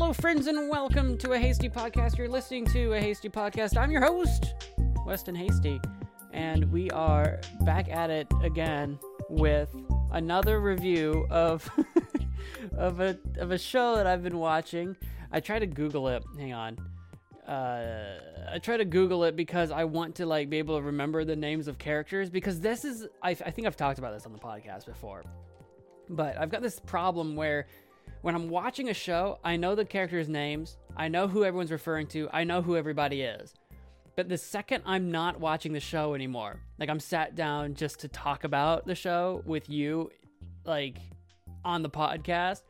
Hello, friends, and welcome to a Hasty Podcast. You're listening to a Hasty Podcast. I'm your host, Weston Hasty, and we are back at it again with another review of of a of a show that I've been watching. I try to Google it. Hang on. Uh, I try to Google it because I want to like be able to remember the names of characters because this is I, I think I've talked about this on the podcast before, but I've got this problem where when I'm watching a show, I know the characters' names, I know who everyone's referring to, I know who everybody is. But the second I'm not watching the show anymore, like I'm sat down just to talk about the show with you, like on the podcast,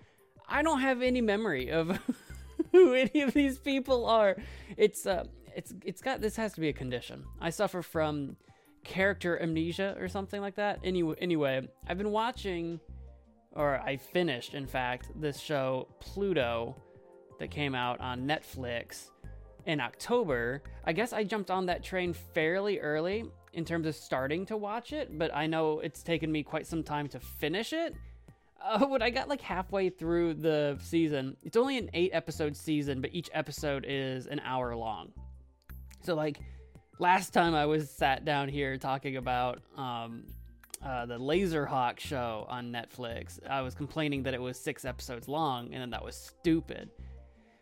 I don't have any memory of who any of these people are. It's uh it's it's got this has to be a condition. I suffer from character amnesia or something like that. Anyway, anyway, I've been watching or I finished, in fact, this show Pluto that came out on Netflix in October. I guess I jumped on that train fairly early in terms of starting to watch it, but I know it's taken me quite some time to finish it. Uh, when I got like halfway through the season, it's only an eight episode season, but each episode is an hour long. So, like, last time I was sat down here talking about um, uh, the Laserhawk show on Netflix, I was complaining that it was six episodes long, and that was stupid.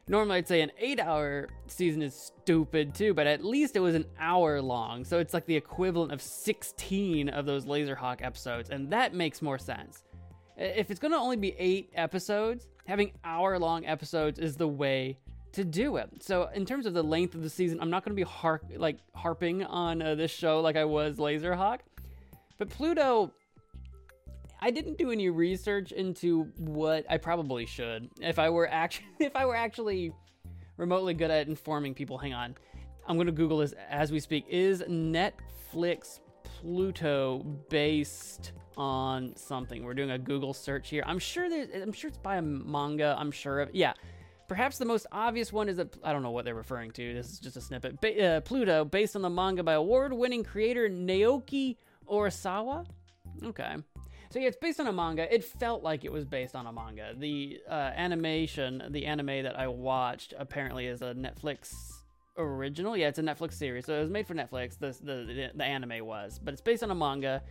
Normally, I'd say an eight hour season is stupid too, but at least it was an hour long. So it's like the equivalent of 16 of those Laserhawk episodes, and that makes more sense. If it's to only be eight episodes, having hour long episodes is the way to do it. So in terms of the length of the season, I'm not going to be har- like harping on uh, this show like I was Laserhawk. But Pluto, I didn't do any research into what I probably should. If I were actually, if I were actually remotely good at informing people, hang on, I'm going to Google this as we speak. Is Netflix Pluto based on something? We're doing a Google search here. I'm sure there's, I'm sure it's by a manga. I'm sure of, yeah. Perhaps the most obvious one is that I don't know what they're referring to. This is just a snippet. Ba- uh, Pluto, based on the manga by award-winning creator Naoki Urasawa. Okay. So yeah, it's based on a manga. It felt like it was based on a manga. The uh, animation, the anime that I watched, apparently is a Netflix original. Yeah, it's a Netflix series, so it was made for Netflix. The the the anime was, but it's based on a manga.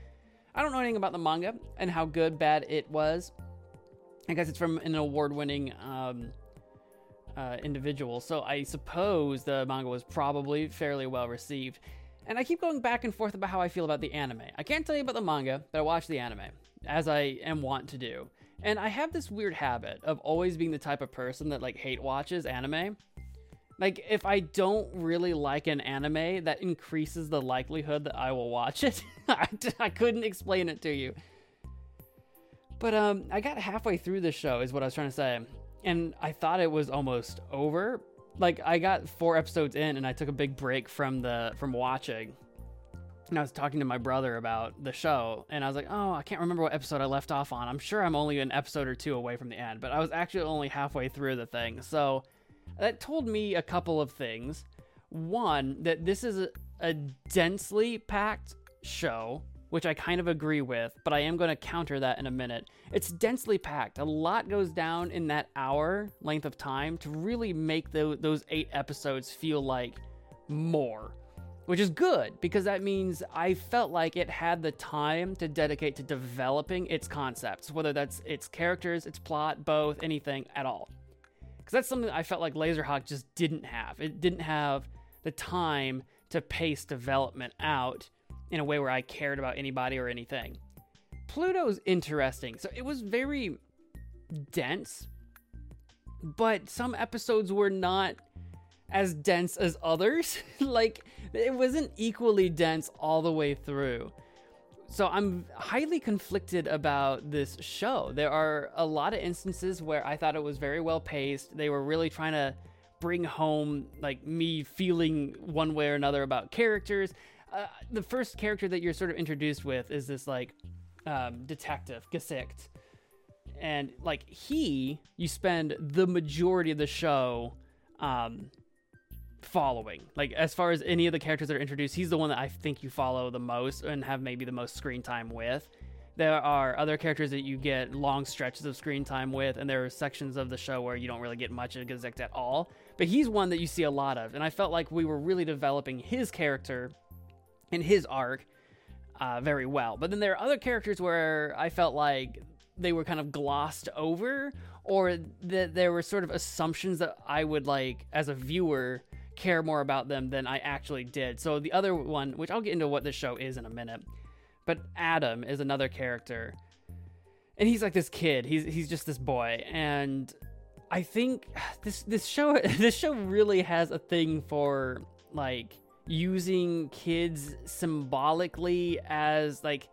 I don't know anything about the manga and how good, bad it was. I guess it's from an award-winning um, uh, individual, so I suppose the manga was probably fairly well received. And I keep going back and forth about how I feel about the anime. I can't tell you about the manga, but I watch the anime, as I am wont to do. And I have this weird habit of always being the type of person that like hate watches anime. Like if I don't really like an anime, that increases the likelihood that I will watch it. I, I couldn't explain it to you. But um I got halfway through the show is what I was trying to say. And I thought it was almost over, like I got four episodes in and I took a big break from the from watching. And I was talking to my brother about the show and I was like, "Oh, I can't remember what episode I left off on. I'm sure I'm only an episode or two away from the end, but I was actually only halfway through the thing." So that told me a couple of things. One, that this is a, a densely packed show which I kind of agree with, but I am going to counter that in a minute. It's densely packed. A lot goes down in that hour length of time to really make the, those eight episodes feel like more, which is good because that means I felt like it had the time to dedicate to developing its concepts, whether that's its characters, its plot, both, anything at all. Because that's something I felt like Laserhawk just didn't have. It didn't have the time to pace development out in a way where I cared about anybody or anything. Pluto's interesting. So it was very dense, but some episodes were not as dense as others. like it wasn't equally dense all the way through. So I'm highly conflicted about this show. There are a lot of instances where I thought it was very well paced. They were really trying to bring home like me feeling one way or another about characters. Uh, the first character that you're sort of introduced with is this like um, detective Gesicht, and like he, you spend the majority of the show um, following. Like as far as any of the characters that are introduced, he's the one that I think you follow the most and have maybe the most screen time with there are other characters that you get long stretches of screen time with, and there are sections of the show where you don't really get much of Gesicht at all. But he's one that you see a lot of, and I felt like we were really developing his character and his arc uh, very well. But then there are other characters where I felt like they were kind of glossed over, or that there were sort of assumptions that I would like as a viewer care more about them than I actually did. So the other one, which I'll get into what this show is in a minute, but Adam is another character. And he's like this kid. He's he's just this boy and I think this this show this show really has a thing for like using kids symbolically as like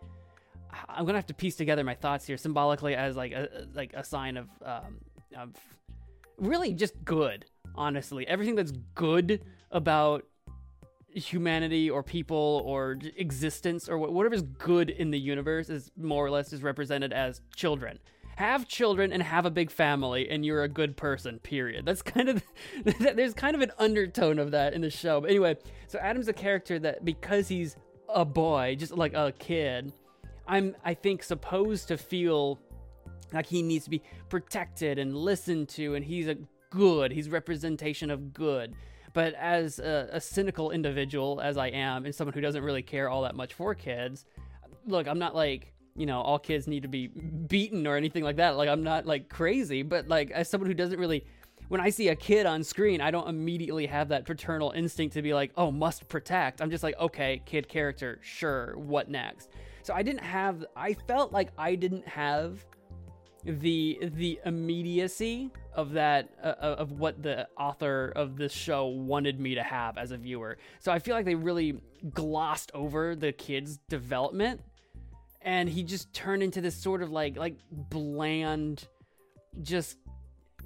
I'm gonna have to piece together my thoughts here symbolically as like a like a sign of um, of really just good. Honestly, everything that's good about humanity or people or existence or whatever is good in the universe is more or less is represented as children have children and have a big family and you're a good person period. That's kind of there's kind of an undertone of that in the show. But anyway so adam's a character that because he's a boy just like a kid i'm i think supposed to feel like he needs to be protected and listened to and he's a good he's representation of good. But as a, a cynical individual as i am and someone who doesn't really care all that much for kids look i'm not like you know all kids need to be beaten or anything like that. Like i'm not like crazy but like as someone who doesn't really when i see a kid on screen i don't immediately have that paternal instinct to be like oh must protect. I'm just like okay kid character sure what next? So i didn't have i felt like i didn't have the the immediacy of that uh, of what the author of this show wanted me to have as a viewer. So i feel like they really glossed over the kids development and he just turned into this sort of like like bland just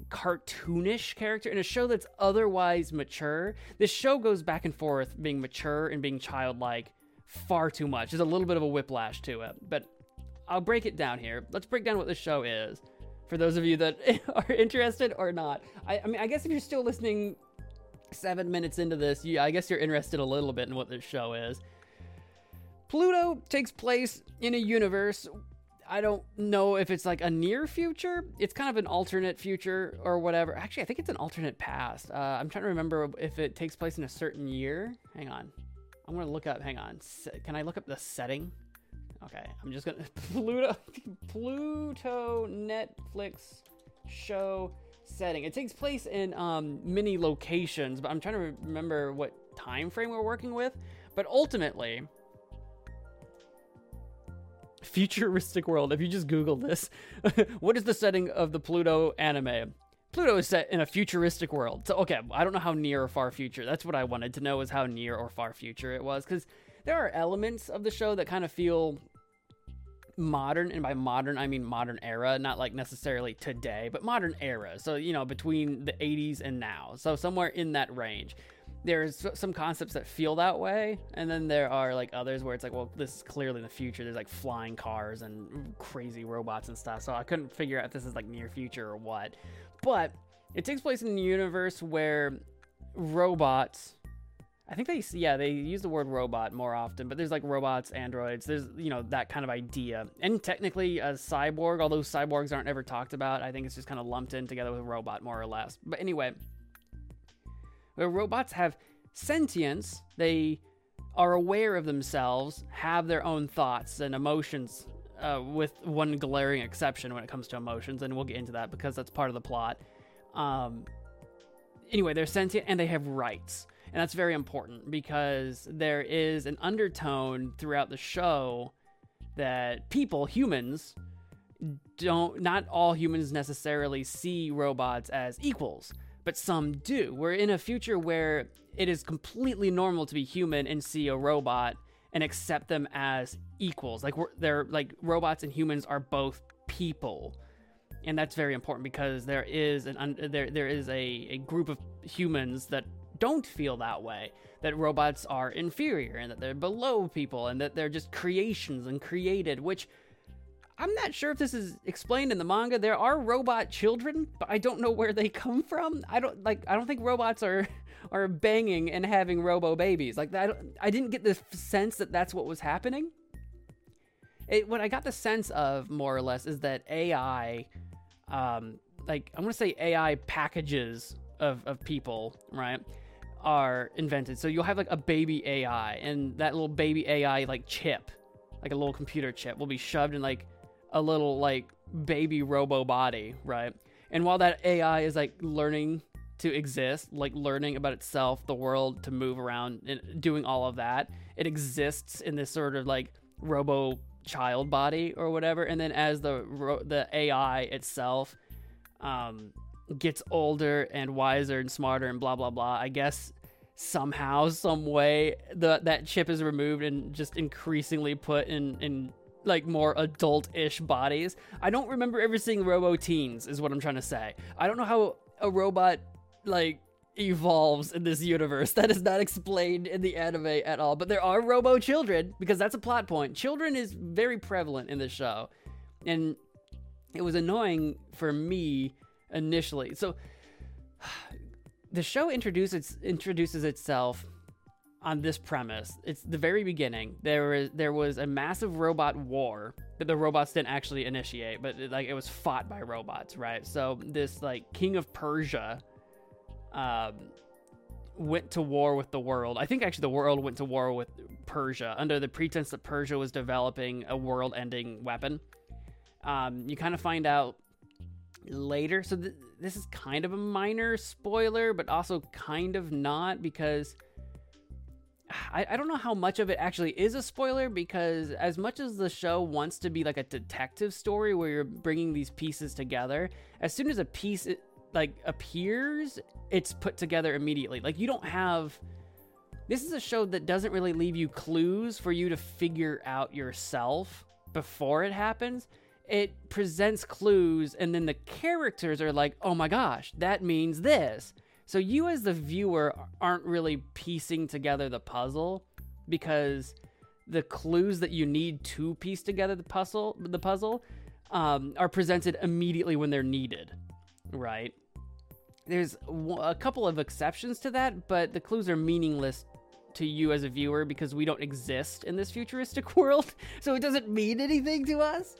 cartoonish character in a show that's otherwise mature. This show goes back and forth being mature and being childlike far too much. There's a little bit of a whiplash to it but i'll break it down here. Let's break down what this show is for those of you that are interested or not. I, I mean i guess if you're still listening seven minutes into this you, i guess you're interested a little bit in what this show is Pluto takes place in a universe. I don't know if it's like a near future. It's kind of an alternate future or whatever. Actually, I think it's an alternate past. Uh, I'm trying to remember if it takes place in a certain year. Hang on. I'm going to look up. Hang on. Can I look up the setting? Okay. I'm just going to. Pluto. Pluto Netflix show setting. It takes place in um, many locations, but I'm trying to remember what time frame we're working with. But ultimately, futuristic world. If you just Google this, what is the setting of the Pluto anime? Pluto is set in a futuristic world. So, okay, I don't know how near or far future. That's what I wanted to know is how near or far future it was. Because there are elements of the show that kind of feel modern. And by modern, I mean modern era, not like necessarily today, but modern era. So, you know, between the 80s and now. So, somewhere in that range there's some concepts that feel that way and then there are like others where it's like well this is clearly in the future there's like flying cars and crazy robots and stuff so i couldn't figure out if this is like near future or what. But it takes place in a universe where robots i think they yeah they use the word robot more often but there's like robots androids there's you know that kind of idea. And technically a cyborg although cyborgs aren't ever talked about i think it's just kind of lumped in together with robot more or less. But anyway where robots have sentience, they are aware of themselves, have their own thoughts and emotions, uh, with one glaring exception when it comes to emotions, and we'll get into that because that's part of the plot. Um, anyway, they're sentient and they have rights. And that's very important because there is an undertone throughout the show that people, humans, don't, not all humans necessarily see robots as equals but some do. We're in a future where it is completely normal to be human and see a robot and accept them as equals. Like we're, they're like robots and humans are both people. And that's very important because there is an there there is a, a group of humans that don't feel that way that robots are inferior and that they're below people and that they're just creations and created which I'm not sure if this is explained in the manga. There are robot children, but I don't know where they come from. I don't like. I don't think robots are are banging and having robo babies. Like that. I didn't get the sense that that's what was happening. it, what I got the sense of more or less is that AI, um, like I want to say AI packages of of people, right? Are invented. So you'll have like a baby AI, and that little baby AI like chip, like a little computer chip, will be shoved in like a little like baby robo body, right? And while that AI is like learning to exist, like learning about itself, the world, to move around, and doing all of that, it exists in this sort of like robo child body or whatever. And then as the the AI itself um, gets older and wiser and smarter and blah blah blah, I guess somehow, some way, the that chip is removed and just increasingly put in in like more adult-ish bodies. I don't remember ever seeing Robo Teens, is what I'm trying to say. I don't know how a robot like evolves in this universe. That is not explained in the anime at all. But there are Robo children because that's a plot point. Children is very prevalent in the show, and it was annoying for me initially. So the show introduces introduces itself on this premise. It's the very beginning. There was there was a massive robot war that the robots didn't actually initiate, but it, like it was fought by robots, right? So this like king of Persia um, went to war with the world. I think actually the world went to war with Persia under the pretense that Persia was developing a world-ending weapon. Um, you kind of find out later. So th- this is kind of a minor spoiler, but also kind of not because I, I don't know how much of it actually is a spoiler because as much as the show wants to be like a detective story where you're bringing these pieces together, as soon as a piece like appears, it's put together immediately. Like you don't have this is a show that doesn't really leave you clues for you to figure out yourself before it happens. It presents clues and then the characters are like, "Oh my gosh, that means this." So you as the viewer aren't really piecing together the puzzle because the clues that you need to piece together the puzzle the puzzle um, are presented immediately when they're needed, right? There's a couple of exceptions to that, but the clues are meaningless to you as a viewer because we don't exist in this futuristic world, so it doesn't mean anything to us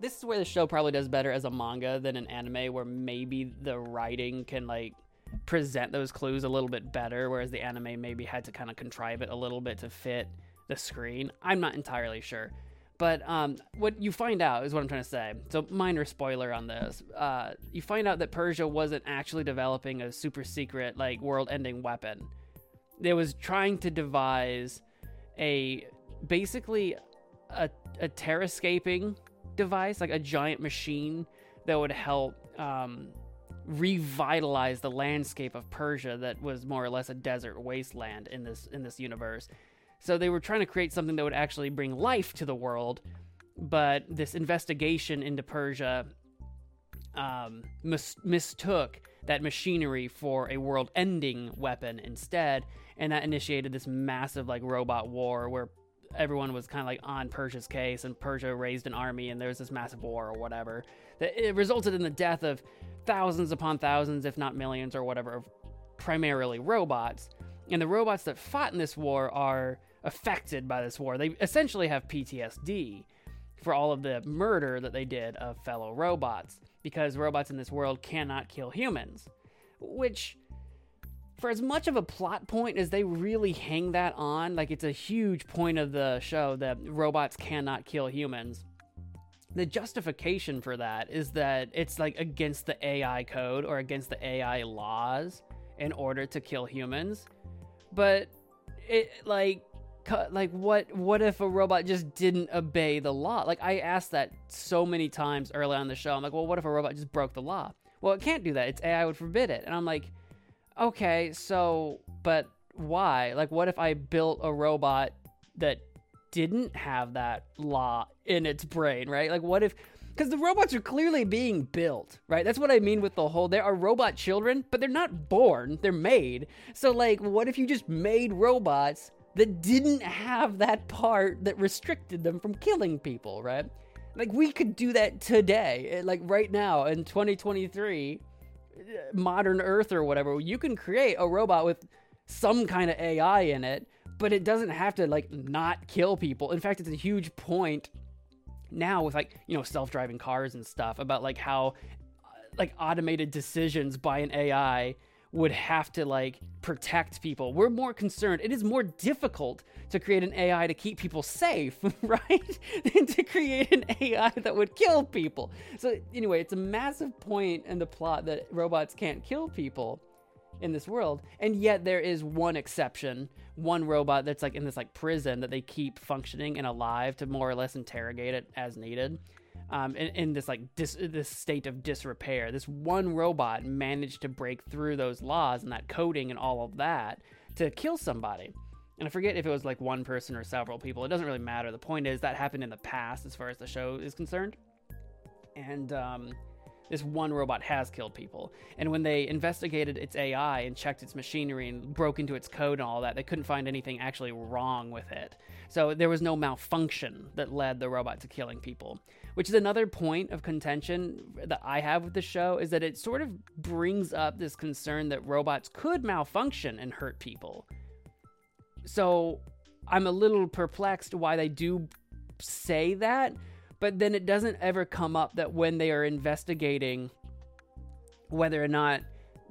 this is where the show probably does better as a manga than an anime where maybe the writing can like present those clues a little bit better whereas the anime maybe had to kind of contrive it a little bit to fit the screen. I'm not entirely sure. But um, what you find out is what i'm trying to say. So minor spoiler on this. Uh, you find out that persia wasn't actually developing a super secret like world-ending weapon. It was trying to devise a basically a, a terrascaping device, like a giant machine that would help um, revitalize the landscape of Persia that was more or less a desert wasteland in this in this universe. So they were trying to create something that would actually bring life to the world, but this investigation into Persia um, mis- mistook that machinery for a world-ending weapon instead, and that initiated this massive like robot war where everyone was kind of like on Persia's case, and Persia raised an army, and there was this massive war or whatever. That It resulted in the death of thousands upon thousands, if not millions or whatever, of primarily robots. And the robots that fought in this war are affected by this war. They essentially have PTSD for all of the murder that they did of fellow robots, because robots in this world cannot kill humans. Which for as much of a plot point as they really hang that on, like it's a huge point of the show that robots cannot kill humans. The justification for that is that it's like against the AI code or against the AI laws in order to kill humans. But it like like what what if a robot just didn't obey the law? Like I asked that so many times early on the show. I'm like, "Well, what if a robot just broke the law?" Well, it can't do that. Its AI would forbid it. And I'm like, okay, so, but why? Like, what if I built a robot that didn't have that law in its brain, right? Like, what if, because the robots are clearly being built, right? That's what I mean with the whole, there are robot children, but they're not born, they're made. So, like, what if you just made robots that didn't have that part that restricted them from killing people, right? Like, we could do that today, eh, like, right now in 2023 modern Earth or whatever, you can create a robot with some kind of AI in it but it doesn't have to like not kill people. In fact, it's a huge point now with like you know self-driving cars and stuff about like how like automated decisions by an AI would have to like protect people. We're more concerned. It is more difficult to create an AI to keep people safe, right? than to create an AI that would kill people. So anyway, it's a massive point in the plot that robots can't kill people in this world. And yet there is one exception, one robot that's like in this like prison that they keep functioning and alive to more or less interrogate it as needed um, in, in, this like dis- this state of disrepair. This one robot managed to break through those laws and that coding and all of that to kill somebody. And I forget if it was like one person or several people. It doesn't really matter. The point is that happened in the past, as far as the show is concerned. And um, this one robot has killed people. And when they investigated its AI and checked its machinery and broke into its code and all that, they couldn't find anything actually wrong with it. So there was no malfunction that led the robot to killing people. Which is another point of contention that I have with the show is that it sort of brings up this concern that robots could malfunction and hurt people. So I'm a little perplexed why they do say that but then it doesn't ever come up that when they are investigating whether or not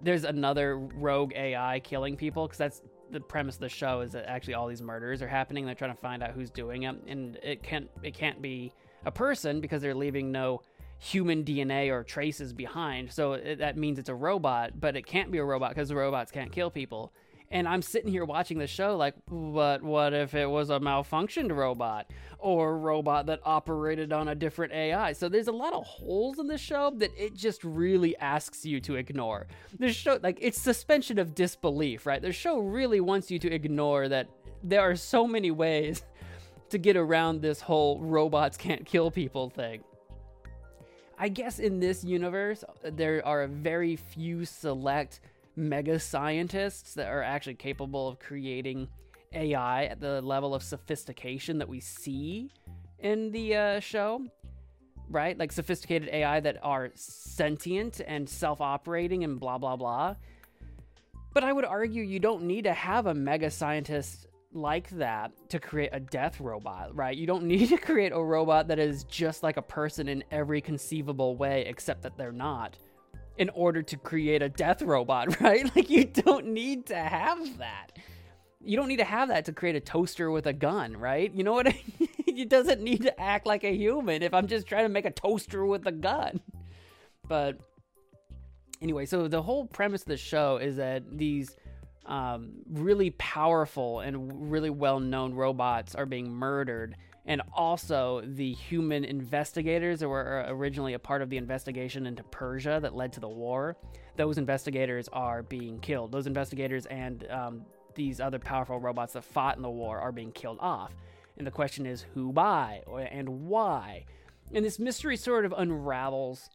there's another rogue AI killing people, because that's the premise of the show is that actually all these murders are happening. They're trying to find out who's doing it, and it can't it can't be a person because they're leaving no human DNA or traces behind. So it, that means it's a robot, but it can't be a robot because the robots can't kill people. And I'm sitting here watching the show like, but what if it was a malfunctioned robot or a robot that operated on a different AI? So there's a lot of holes in the show that it just really asks you to ignore. The show, like, it's suspension of disbelief, right? The show really wants you to ignore that there are so many ways to get around this whole robots can't kill people thing. I guess in this universe, there are very few select mega scientists that are actually capable of creating AI at the level of sophistication that we see in the uh, show, right? Like sophisticated AI that are sentient and self operating and blah, blah, blah. But I would argue you don't need to have a mega scientist like that to create a death robot, right? You don't need to create a robot that is just like a person in every conceivable way, except that they're not in order to create a death robot, right? Like you don't need to have that. You don't need to have that to create a toaster with a gun, right? You know what? It doesn't need to act like a human if I'm just trying to make a toaster with a gun. But anyway, so the whole premise of the show is that these um, really powerful and really well known robots are being murdered and also the human investigators that were originally a part of the investigation into Persia that led to the war. Those investigators are being killed. Those investigators and um, these other powerful robots that fought in the war are being killed off. And the question is who by and why? And this mystery sort of unravels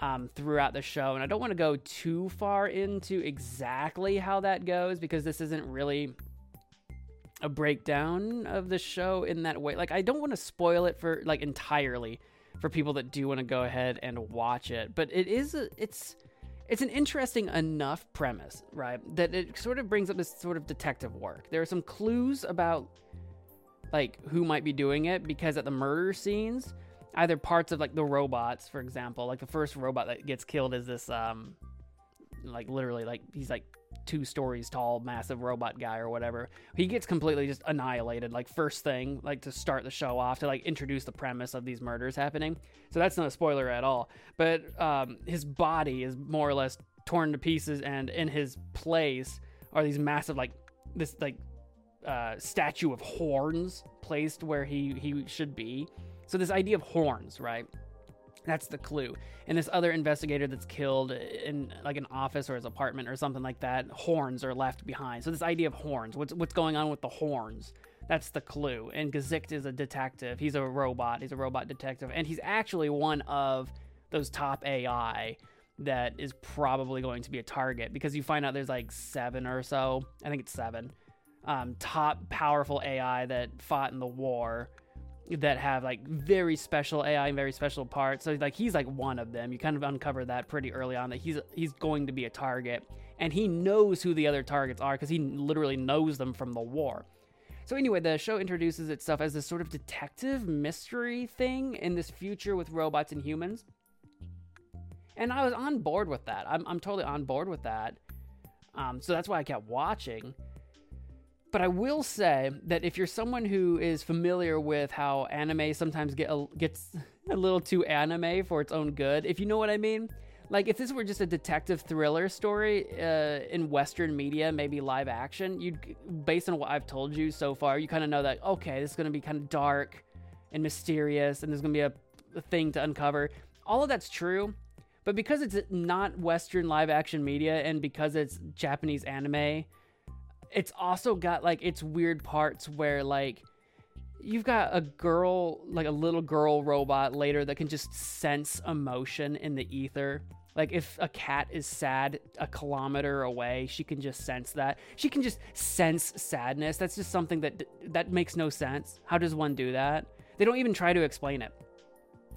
um, throughout the show. And I don't want to go too far into exactly how that goes because this isn't really a breakdown of the show in that way. Like I don't want to spoil it for like entirely for people that do want to go ahead and watch it, but it is a, it's it's an interesting enough premise, right? That it sort of brings up this sort of detective work. There are some clues about like who might be doing it because at the murder scenes, either parts of like the robots, for example, like the first robot that gets killed is this um like literally like he's like two stories tall, massive robot guy or whatever. He gets completely just annihilated, like first thing, like to start the show off, to like introduce the premise of these murders happening. So that's not a spoiler at all. But um, his body is more or less torn to pieces, and in his place are these massive, like this like uh, statue of horns placed where he he should be. So this idea of horns, right? That's the clue. And this other investigator that's killed in like an office or his apartment or something like that, horns are left behind. So this idea of horns, what's what's going on with the horns? That's the clue. And Gesicht is a detective. He's a robot. He's a robot detective, and he's actually one of those top AI that is probably going to be a target because you find out there's like seven or so. I think it's seven. Um, top powerful AI that fought in the war that have like very special AI and very special parts. So like he's like one of them. You kind of uncover that pretty early on that he's he's going to be a target, and he knows who the other targets are because he literally knows them from the war. So anyway, the show introduces itself as this sort of detective mystery thing in this future with robots and humans. And I was on board with that. I'm, I'm totally on board with that. Um, so that's why I kept watching. But I will say that if you're someone who is familiar with how anime sometimes get a, gets a little too anime for its own good, if you know what I mean, like if this were just a detective thriller story uh, in Western media, maybe live action, you'd based on what I've told you so far, you kind of know that okay, this is going to be kind of dark and mysterious, and there's going to be a, a thing to uncover. All of that's true, but because it's not Western live action media and because it's Japanese anime, it's also got like its weird parts where like you've got a girl like a little girl robot later that can just sense emotion in the ether. Like if a cat is sad a kilometer away she can just sense that. She can just sense sadness. That's just something that that makes no sense. How does one do that? They don't even try to explain it.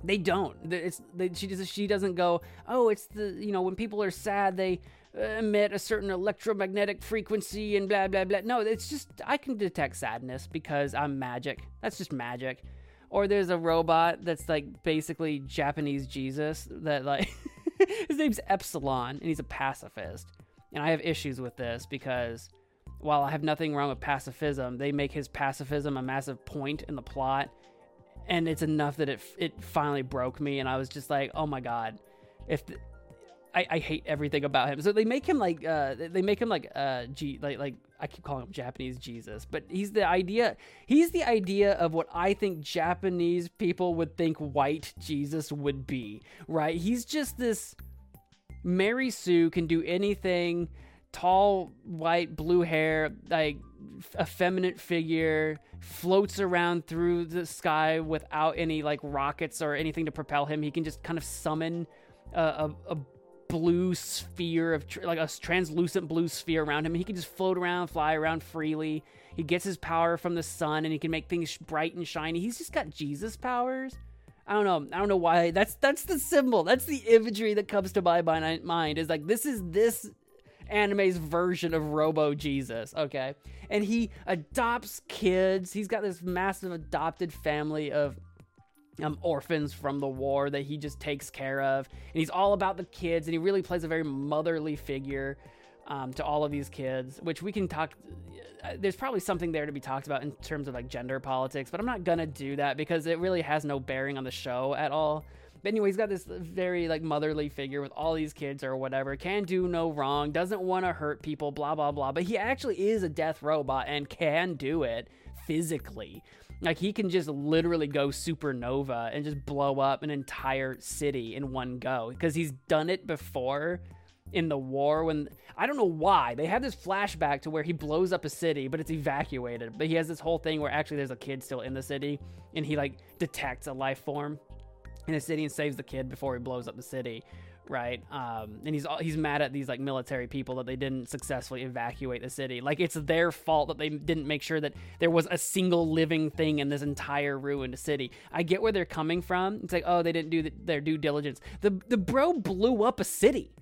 They don't. It's they, she just she doesn't go oh it's the you know when people are sad they emit a certain electromagnetic frequency and blah blah blah. No, it's just I can detect sadness because I'm magic. That's just magic. Or there's a robot that's like basically Japanese Jesus that like his name's Epsilon and he's a pacifist. And I have issues with this because while I have nothing wrong with pacifism, they make his pacifism a massive point in the plot. And it's enough that it it finally broke me and I was just like, "Oh my god. If I, I hate everything about him. So they make him like uh they make him like uh G like like I keep calling him Japanese Jesus, but he's the idea he's the idea of what I think Japanese people would think white Jesus would be, right? He's just this Mary Sue can do anything, tall, white, blue hair, like effeminate figure, floats around through the sky without any like rockets or anything to propel him. He can just kind of summon a, a, a blue sphere of tr- like a translucent blue sphere around him. He can just float around, fly around freely. He gets his power from the sun, and he can make things bright and shiny. He's just got Jesus powers. I don't know. I don't know why. That's that's the symbol. That's the imagery that comes to my mind. Is like this is this anime's version of Robo Jesus. Okay, and he adopts kids. He's got this massive adopted family of um, orphans from the war that he just takes care of. And he's all about the kids, and he really plays a very motherly figure um, to all of these kids, which we can talk. Uh, there's probably something there to be talked about in terms of like gender politics, but I'm not gonna do that because it really has no bearing on the show at all. But anyway, he's got this very like motherly figure with all these kids or whatever. Can do no wrong, doesn't want to hurt people, blah blah blah. But he actually is a death robot and can do it physically. Like he can just literally go supernova and just blow up an entire city in one go because he's done it before in the war when I don't know why they have this flashback to where he blows up a city but it's evacuated. But he has this whole thing where actually there's a kid still in the city and he like detects a life form in a city and saves the kid before he blows up the city right? Um, and he's he's mad at these like military people that they didn't successfully evacuate the city. Like it's their fault that they didn't make sure that there was a single living thing in this entire ruined city. I get where they're coming from. It's like oh they didn't do the, their due diligence. The the bro blew up a city.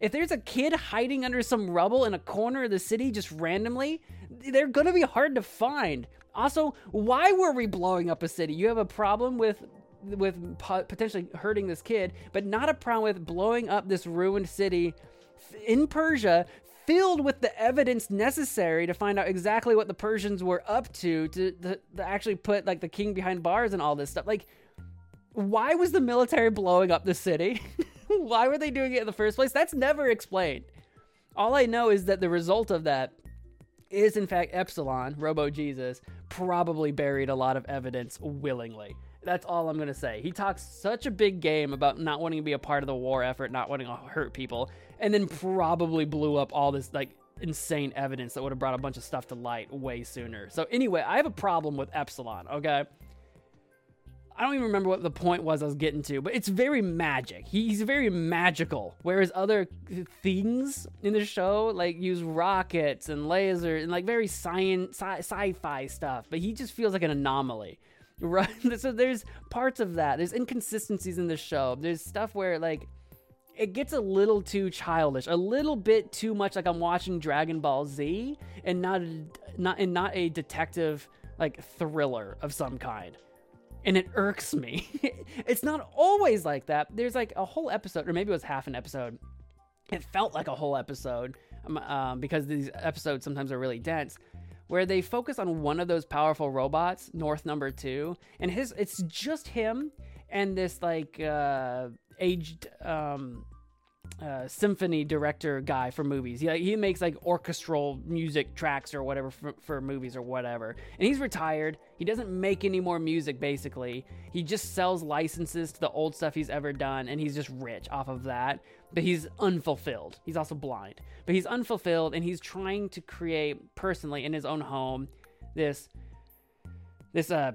If there's a kid hiding under some rubble in a corner of the city just randomly, they're gonna be hard to find. Also, why were we blowing up a city? You have a problem with with potentially hurting this kid, but not a problem with blowing up this ruined city in Persia filled with the evidence necessary to find out exactly what the Persians were up to to, to, to actually put like the king behind bars and all this stuff. Like, why was the military blowing up the city? why were they doing it in the first place? That's never explained. All I know is that the result of that is, in fact, Epsilon, Robo Jesus, probably buried a lot of evidence willingly. That's all I'm gonna say. He talks such a big game about not wanting to be a part of the war effort, not wanting to hurt people, and then probably blew up all this like insane evidence that would have brought a bunch of stuff to light way sooner. So anyway, I have a problem with Epsilon. Okay. I don't even remember what the point was I was getting to, but it's very magic. He's very magical, whereas other things in the show like use rockets and lasers and like very science sci- sci-fi stuff. But he just feels like an anomaly. Right. So there's parts of that. There's inconsistencies in the show. There's stuff where like it gets a little too childish, a little bit too much like I'm watching Dragon Ball Z and not a, not and not a detective like thriller of some kind. And it irks me. it's not always like that. There's like a whole episode, or maybe it was half an episode. It felt like a whole episode um, um, because these episodes sometimes are really dense where they focus on one of those powerful robots, North Number Two, and his it's just him and this like uh, aged um, uh, symphony director guy for movies. He, he makes like orchestral music tracks or whatever for, for, movies or whatever. And he's retired. He doesn't make any more music basically. He just sells licenses to the old stuff he's ever done and he's just rich off of that. But he's unfulfilled. He's also blind. But he's unfulfilled and he's trying to create personally in his own home this this uh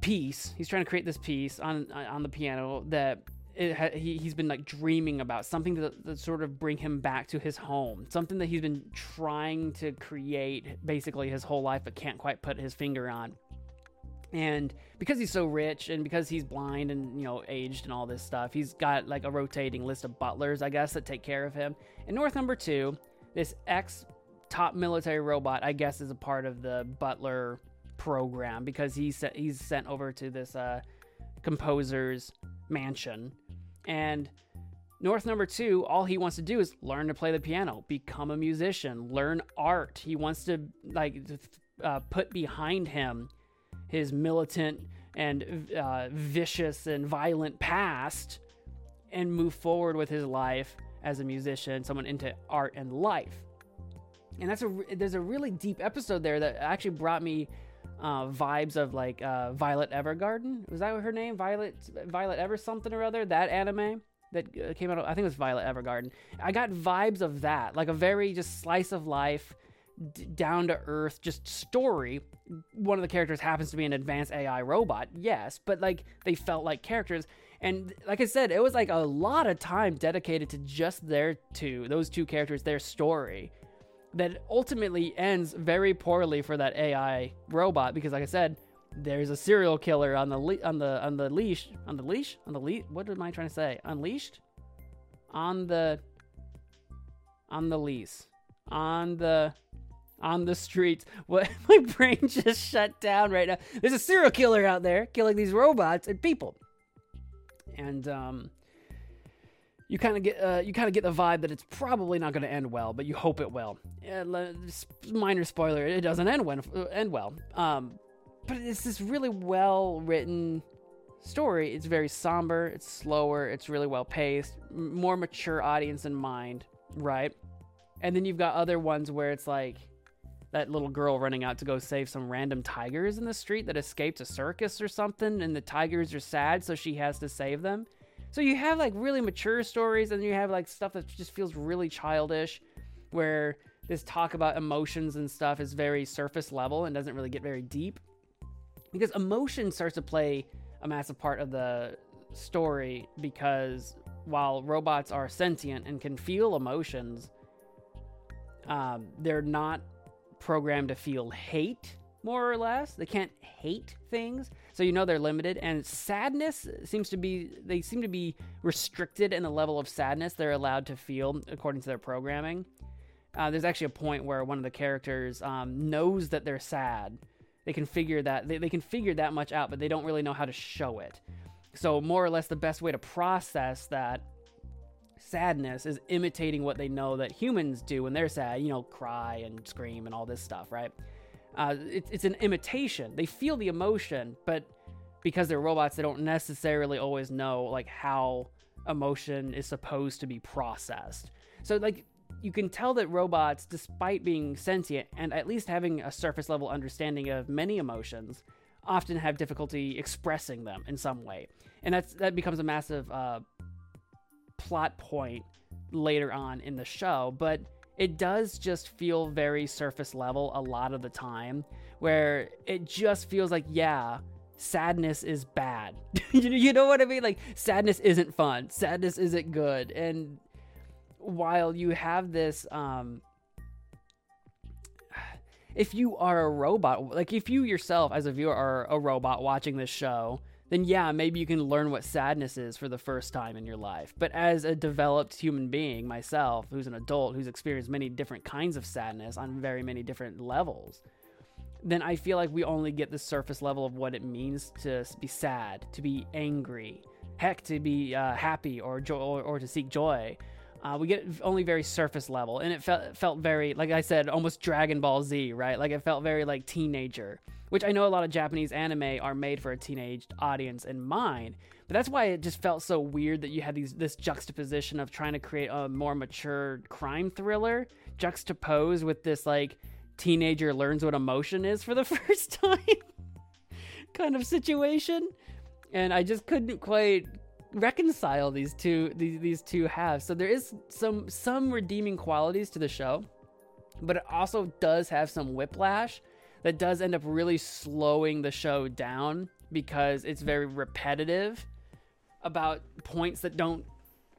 piece. He's trying to create this piece on on the piano that ha- he, he's been like dreaming about something to, to, sort of bring him back to his home something that he's been trying to create basically his whole life but can't quite put his finger on and because he's so rich and because he's blind and you know aged and all this stuff he's got like a rotating list of butlers i guess that take care of him and north number two this ex top military robot i guess is a part of the butler program because he's he's sent over to this uh, composer's mansion and North number two, all he wants to do is learn to play the piano, become a musician, learn art. He wants to like uh, put behind him his militant and uh, vicious and violent past, and move forward with his life as a musician, someone into art and life. And that's a there's a really deep episode there that actually brought me uh, vibes of like uh, Violet Evergarden. Was that her name? Violet Violet Ever something or other. That anime that uh, came out. I think it was Violet Evergarden. I got vibes of that, like a very just slice of life, d- down to earth, just story. One of the characters happens to be an advanced AI robot, yes, but like they felt like characters. And like I said, it was like a lot of time dedicated to just their two, those two characters, their story that ultimately ends very poorly for that AI robot because, like I said, there's a serial killer on the le- on the on the leash on the leash on the leash. What am I trying to say? Unleashed on the on the lease on the on the streets. What my brain just shut down right now. There's a serial killer out there killing these robots and people. And um you kind of get uh, you kind of get the vibe that it's probably not going to end well, but you hope it will. minor spoiler: it doesn't end when, uh, end well. Um, but it's this really well written story. It's very somber. It's slower. It's really well paced. More mature audience in mind, right? And then you've got other ones where it's like that little girl running out to go save some random tigers in the street that escaped a circus or something, and the tigers are sad, so she has to save them. So you have like really mature stories, and you have like stuff that just feels really childish, where this talk about emotions and stuff is very surface level and doesn't really get very deep. Because emotion starts to play a massive part of the story because while robots are sentient and can feel emotions, um, they're not programmed to feel hate more or less. They can't hate things, so you know they're limited. And sadness seems to be they seem to be restricted in the level of sadness they're allowed to feel according to their programming. Uh, there's actually a point where one of the characters um, knows that they're sad. They can figure that they, they can figure that much out, but they don't really know how to show it. So more or less, the best way to process that sadness is imitating what they know that humans do when they're sad. You know, cry and scream and all this stuff, right? Uh, it, it's an imitation. They feel the emotion, but because they're robots, they don't necessarily always know like how emotion is supposed to be processed. So like you can tell that robots, despite being sentient and at least having a surface level understanding of many emotions, often have difficulty expressing them in some way, and that's that becomes a massive uh, plot point later on in the show. But it does just feel very surface level a lot of the time, where it just feels like, yeah, sadness is bad. you know what I mean? Like, sadness isn't fun, sadness isn't good. And while you have this, um, if you are a robot, like if you yourself as a viewer are a robot watching this show, then yeah, maybe you can learn what sadness is for the first time in your life. But as a developed human being, myself, who's an adult, who's experienced many different kinds of sadness on very many different levels, then I feel like we only get the surface level of what it means to be sad, to be angry, heck, to be uh, happy or, jo- or, or to seek joy. Uh, we get only very surface level, and it felt felt very, like I said, almost Dragon Ball Z, right? Like it felt very like teenager which I know a lot of Japanese anime are made for a teenage audience in mind. But that's why it just felt so weird that you had these this juxtaposition of trying to create a more mature crime thriller juxtaposed with this like teenager learns what emotion is for the first time kind of situation. And I just couldn't quite reconcile these two these these two halves. So there is some some redeeming qualities to the show, but it also does have some whiplash that does end up really slowing the show down because it's very repetitive about points that don't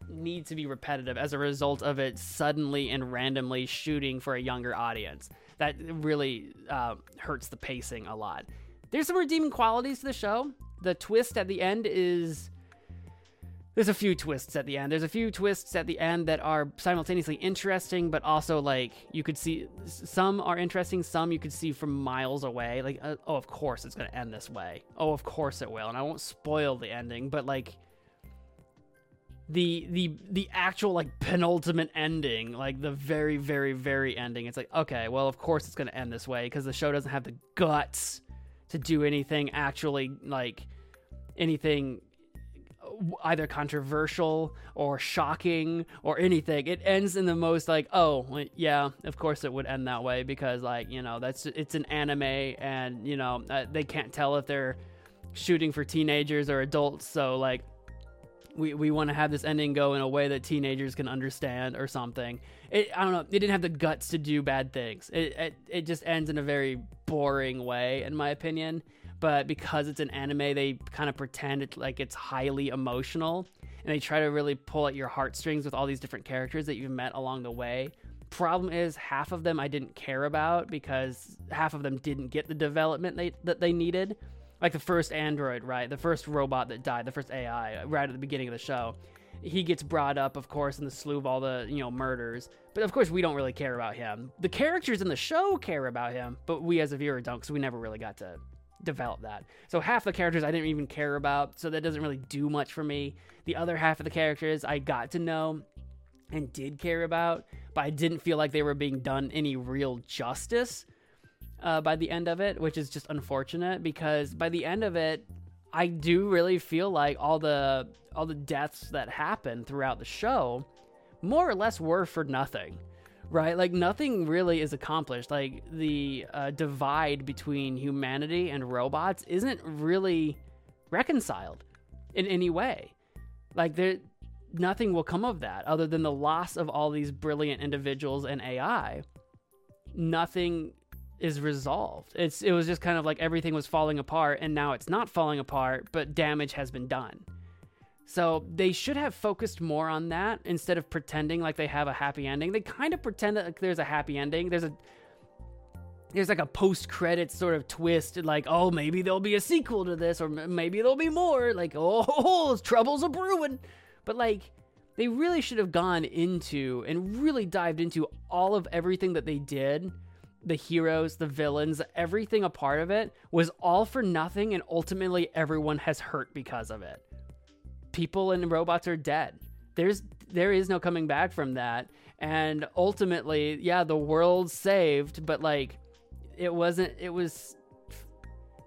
need to be repetitive as a result of it suddenly and randomly shooting for a younger audience. That really uh, hurts the pacing a lot. There's some redeeming qualities to the show. The twist at the end is there's a few twists at the end. There's a few twists at the end that are simultaneously interesting, but also like you could see some are interesting, some you could see from miles away. Like, uh, oh, of course it's gonna end this way. Oh, of course it will, and I won't spoil the ending, but like the the the actual like penultimate ending, like the very very very ending. It's like okay, well, of course it's gonna end this way because the show doesn't have the guts to do anything actually like anything either controversial or shocking or anything. It ends in the most like, oh, yeah, of course it would end that way because like, you know, that's it's an anime and, you know, uh, they can't tell if they're shooting for teenagers or adults, so like we, we want to have this ending go in a way that teenagers can understand or something. It, I don't know. It didn't have the guts to do bad things. It, it, it just ends in a very boring way, in my opinion but because it's an anime, they kind of pretend it's like it's highly emotional and they try to really pull at your heartstrings with all these different characters that you've met along the way. Problem is, half of them I didn't care about because half of them didn't get the development they, that they needed. Like the first android, right? The first robot that died, the first AI, right at the beginning of the show. He gets brought up, of course, in the slew of all the, you know, murders. But of course, we don't really care about him. The characters in the show care about him, but we as a viewer don't, because we never really got to develop that. So half the characters I didn't even care about, so that doesn't really do much for me. The other half of the characters I got to know and did care about, but I didn't feel like they were being done any real justice uh, by the end of it, which is just unfortunate because by the end of it, I do really feel like all the all the deaths that happened throughout the show more or less were for nothing right? Like nothing really is accomplished. Like the uh, divide between humanity and robots isn't really reconciled in any way. Like there, nothing will come of that other than the loss of all these brilliant individuals and AI. Nothing is resolved. It's it was just kind of like everything was falling apart, and now it's not falling apart, but damage has been done. So they should have focused more on that instead of pretending like they have a happy ending. They kind of pretend that like, there's a happy ending. There's a there's like a post credit sort of twist, like oh maybe there'll be a sequel to this, or maybe there'll be more. Like oh, troubles are brewing. But like they really should have gone into and really dived into all of everything that they did the heroes, the villains, everything a part of it was all for nothing, and ultimately everyone has hurt because of it people and robots are dead. There's there is no coming back from that. And ultimately, yeah, the world's saved, but like it wasn't it was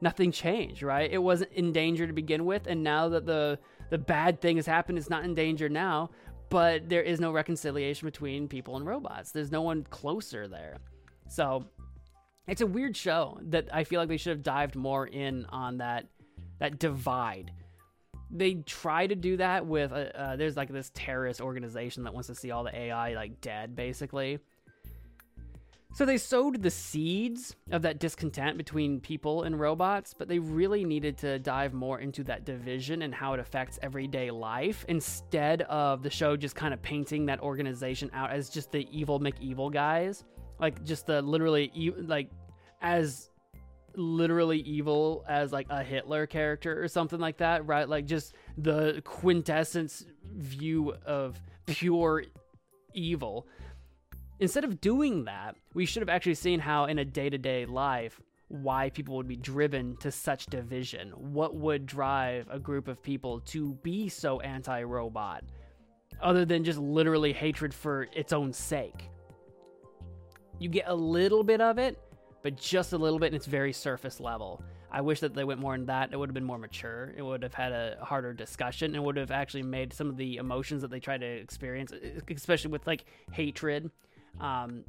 nothing changed, right? It wasn't in danger to begin with, and now that the the bad thing has happened, it's not in danger now, but there is no reconciliation between people and robots. There's no one closer there. So it's a weird show that I feel like they should have dived more in on that that divide they try to do that with uh, uh, there's like this terrorist organization that wants to see all the AI like dead basically. So they sowed the seeds of that discontent between people and robots, but they really needed to dive more into that division and how it affects everyday life instead of the show just kind of painting that organization out as just the evil McEvil guys, like just the literally like as literally evil as like a Hitler character or something like that, right? Like just the quintessence view of pure evil. Instead of doing that, we should have actually seen how in a day to day life, why people would be driven to such division. What would drive a group of people to be so anti robot, other than just literally hatred for its own sake? You get a little bit of it, but just a little bit, and it's very surface level. I wish that they went more in that. It would have been more mature. It would have had a harder discussion. It would have actually made some of the emotions that they try to experience, especially with like hatred, um,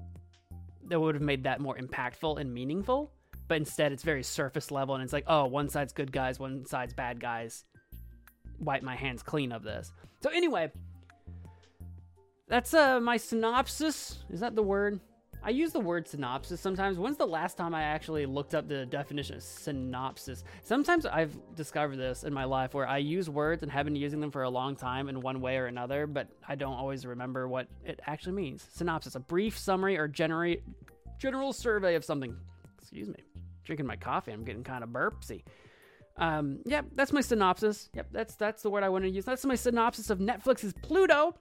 that would have made that more impactful and meaningful. But instead, it's very surface level, and it's like, oh, one side's good guys, one side's bad guys. Wipe my hands clean of this. So anyway, that's uh my synopsis. Is that the word? I use the word synopsis sometimes. When's the last time I actually looked up the definition of synopsis? Sometimes I've discovered this in my life where I use words and have been using them for a long time in one way or another, but I don't always remember what it actually means. Synopsis, a brief summary or generate, general survey of something. Excuse me. Drinking my coffee, I'm getting kind of burpsy. Um, yep, that's my synopsis. Yep, that's that's the word I want to use. That's my synopsis of Netflix's Pluto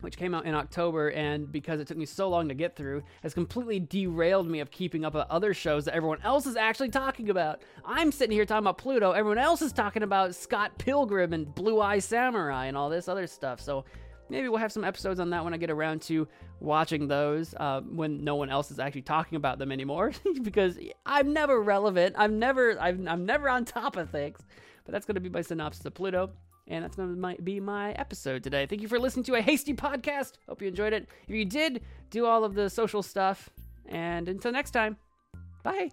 which came out in October, and because it took me so long to get through, has completely derailed me of keeping up with other shows that everyone else is actually talking about. I'm sitting here talking about Pluto, everyone else is talking about Scott Pilgrim and Blue Eye Samurai and all this other stuff. So maybe we'll have some episodes on that when I get around to watching those uh, when no one else is actually talking about them anymore, because I'm never relevant. I'm never I'm, I'm never on top of things. But that's going to be my synopsis of Pluto. And that's going to be my episode today. Thank you for listening to a hasty podcast. Hope you enjoyed it. If you did, do all of the social stuff. And until next time, bye.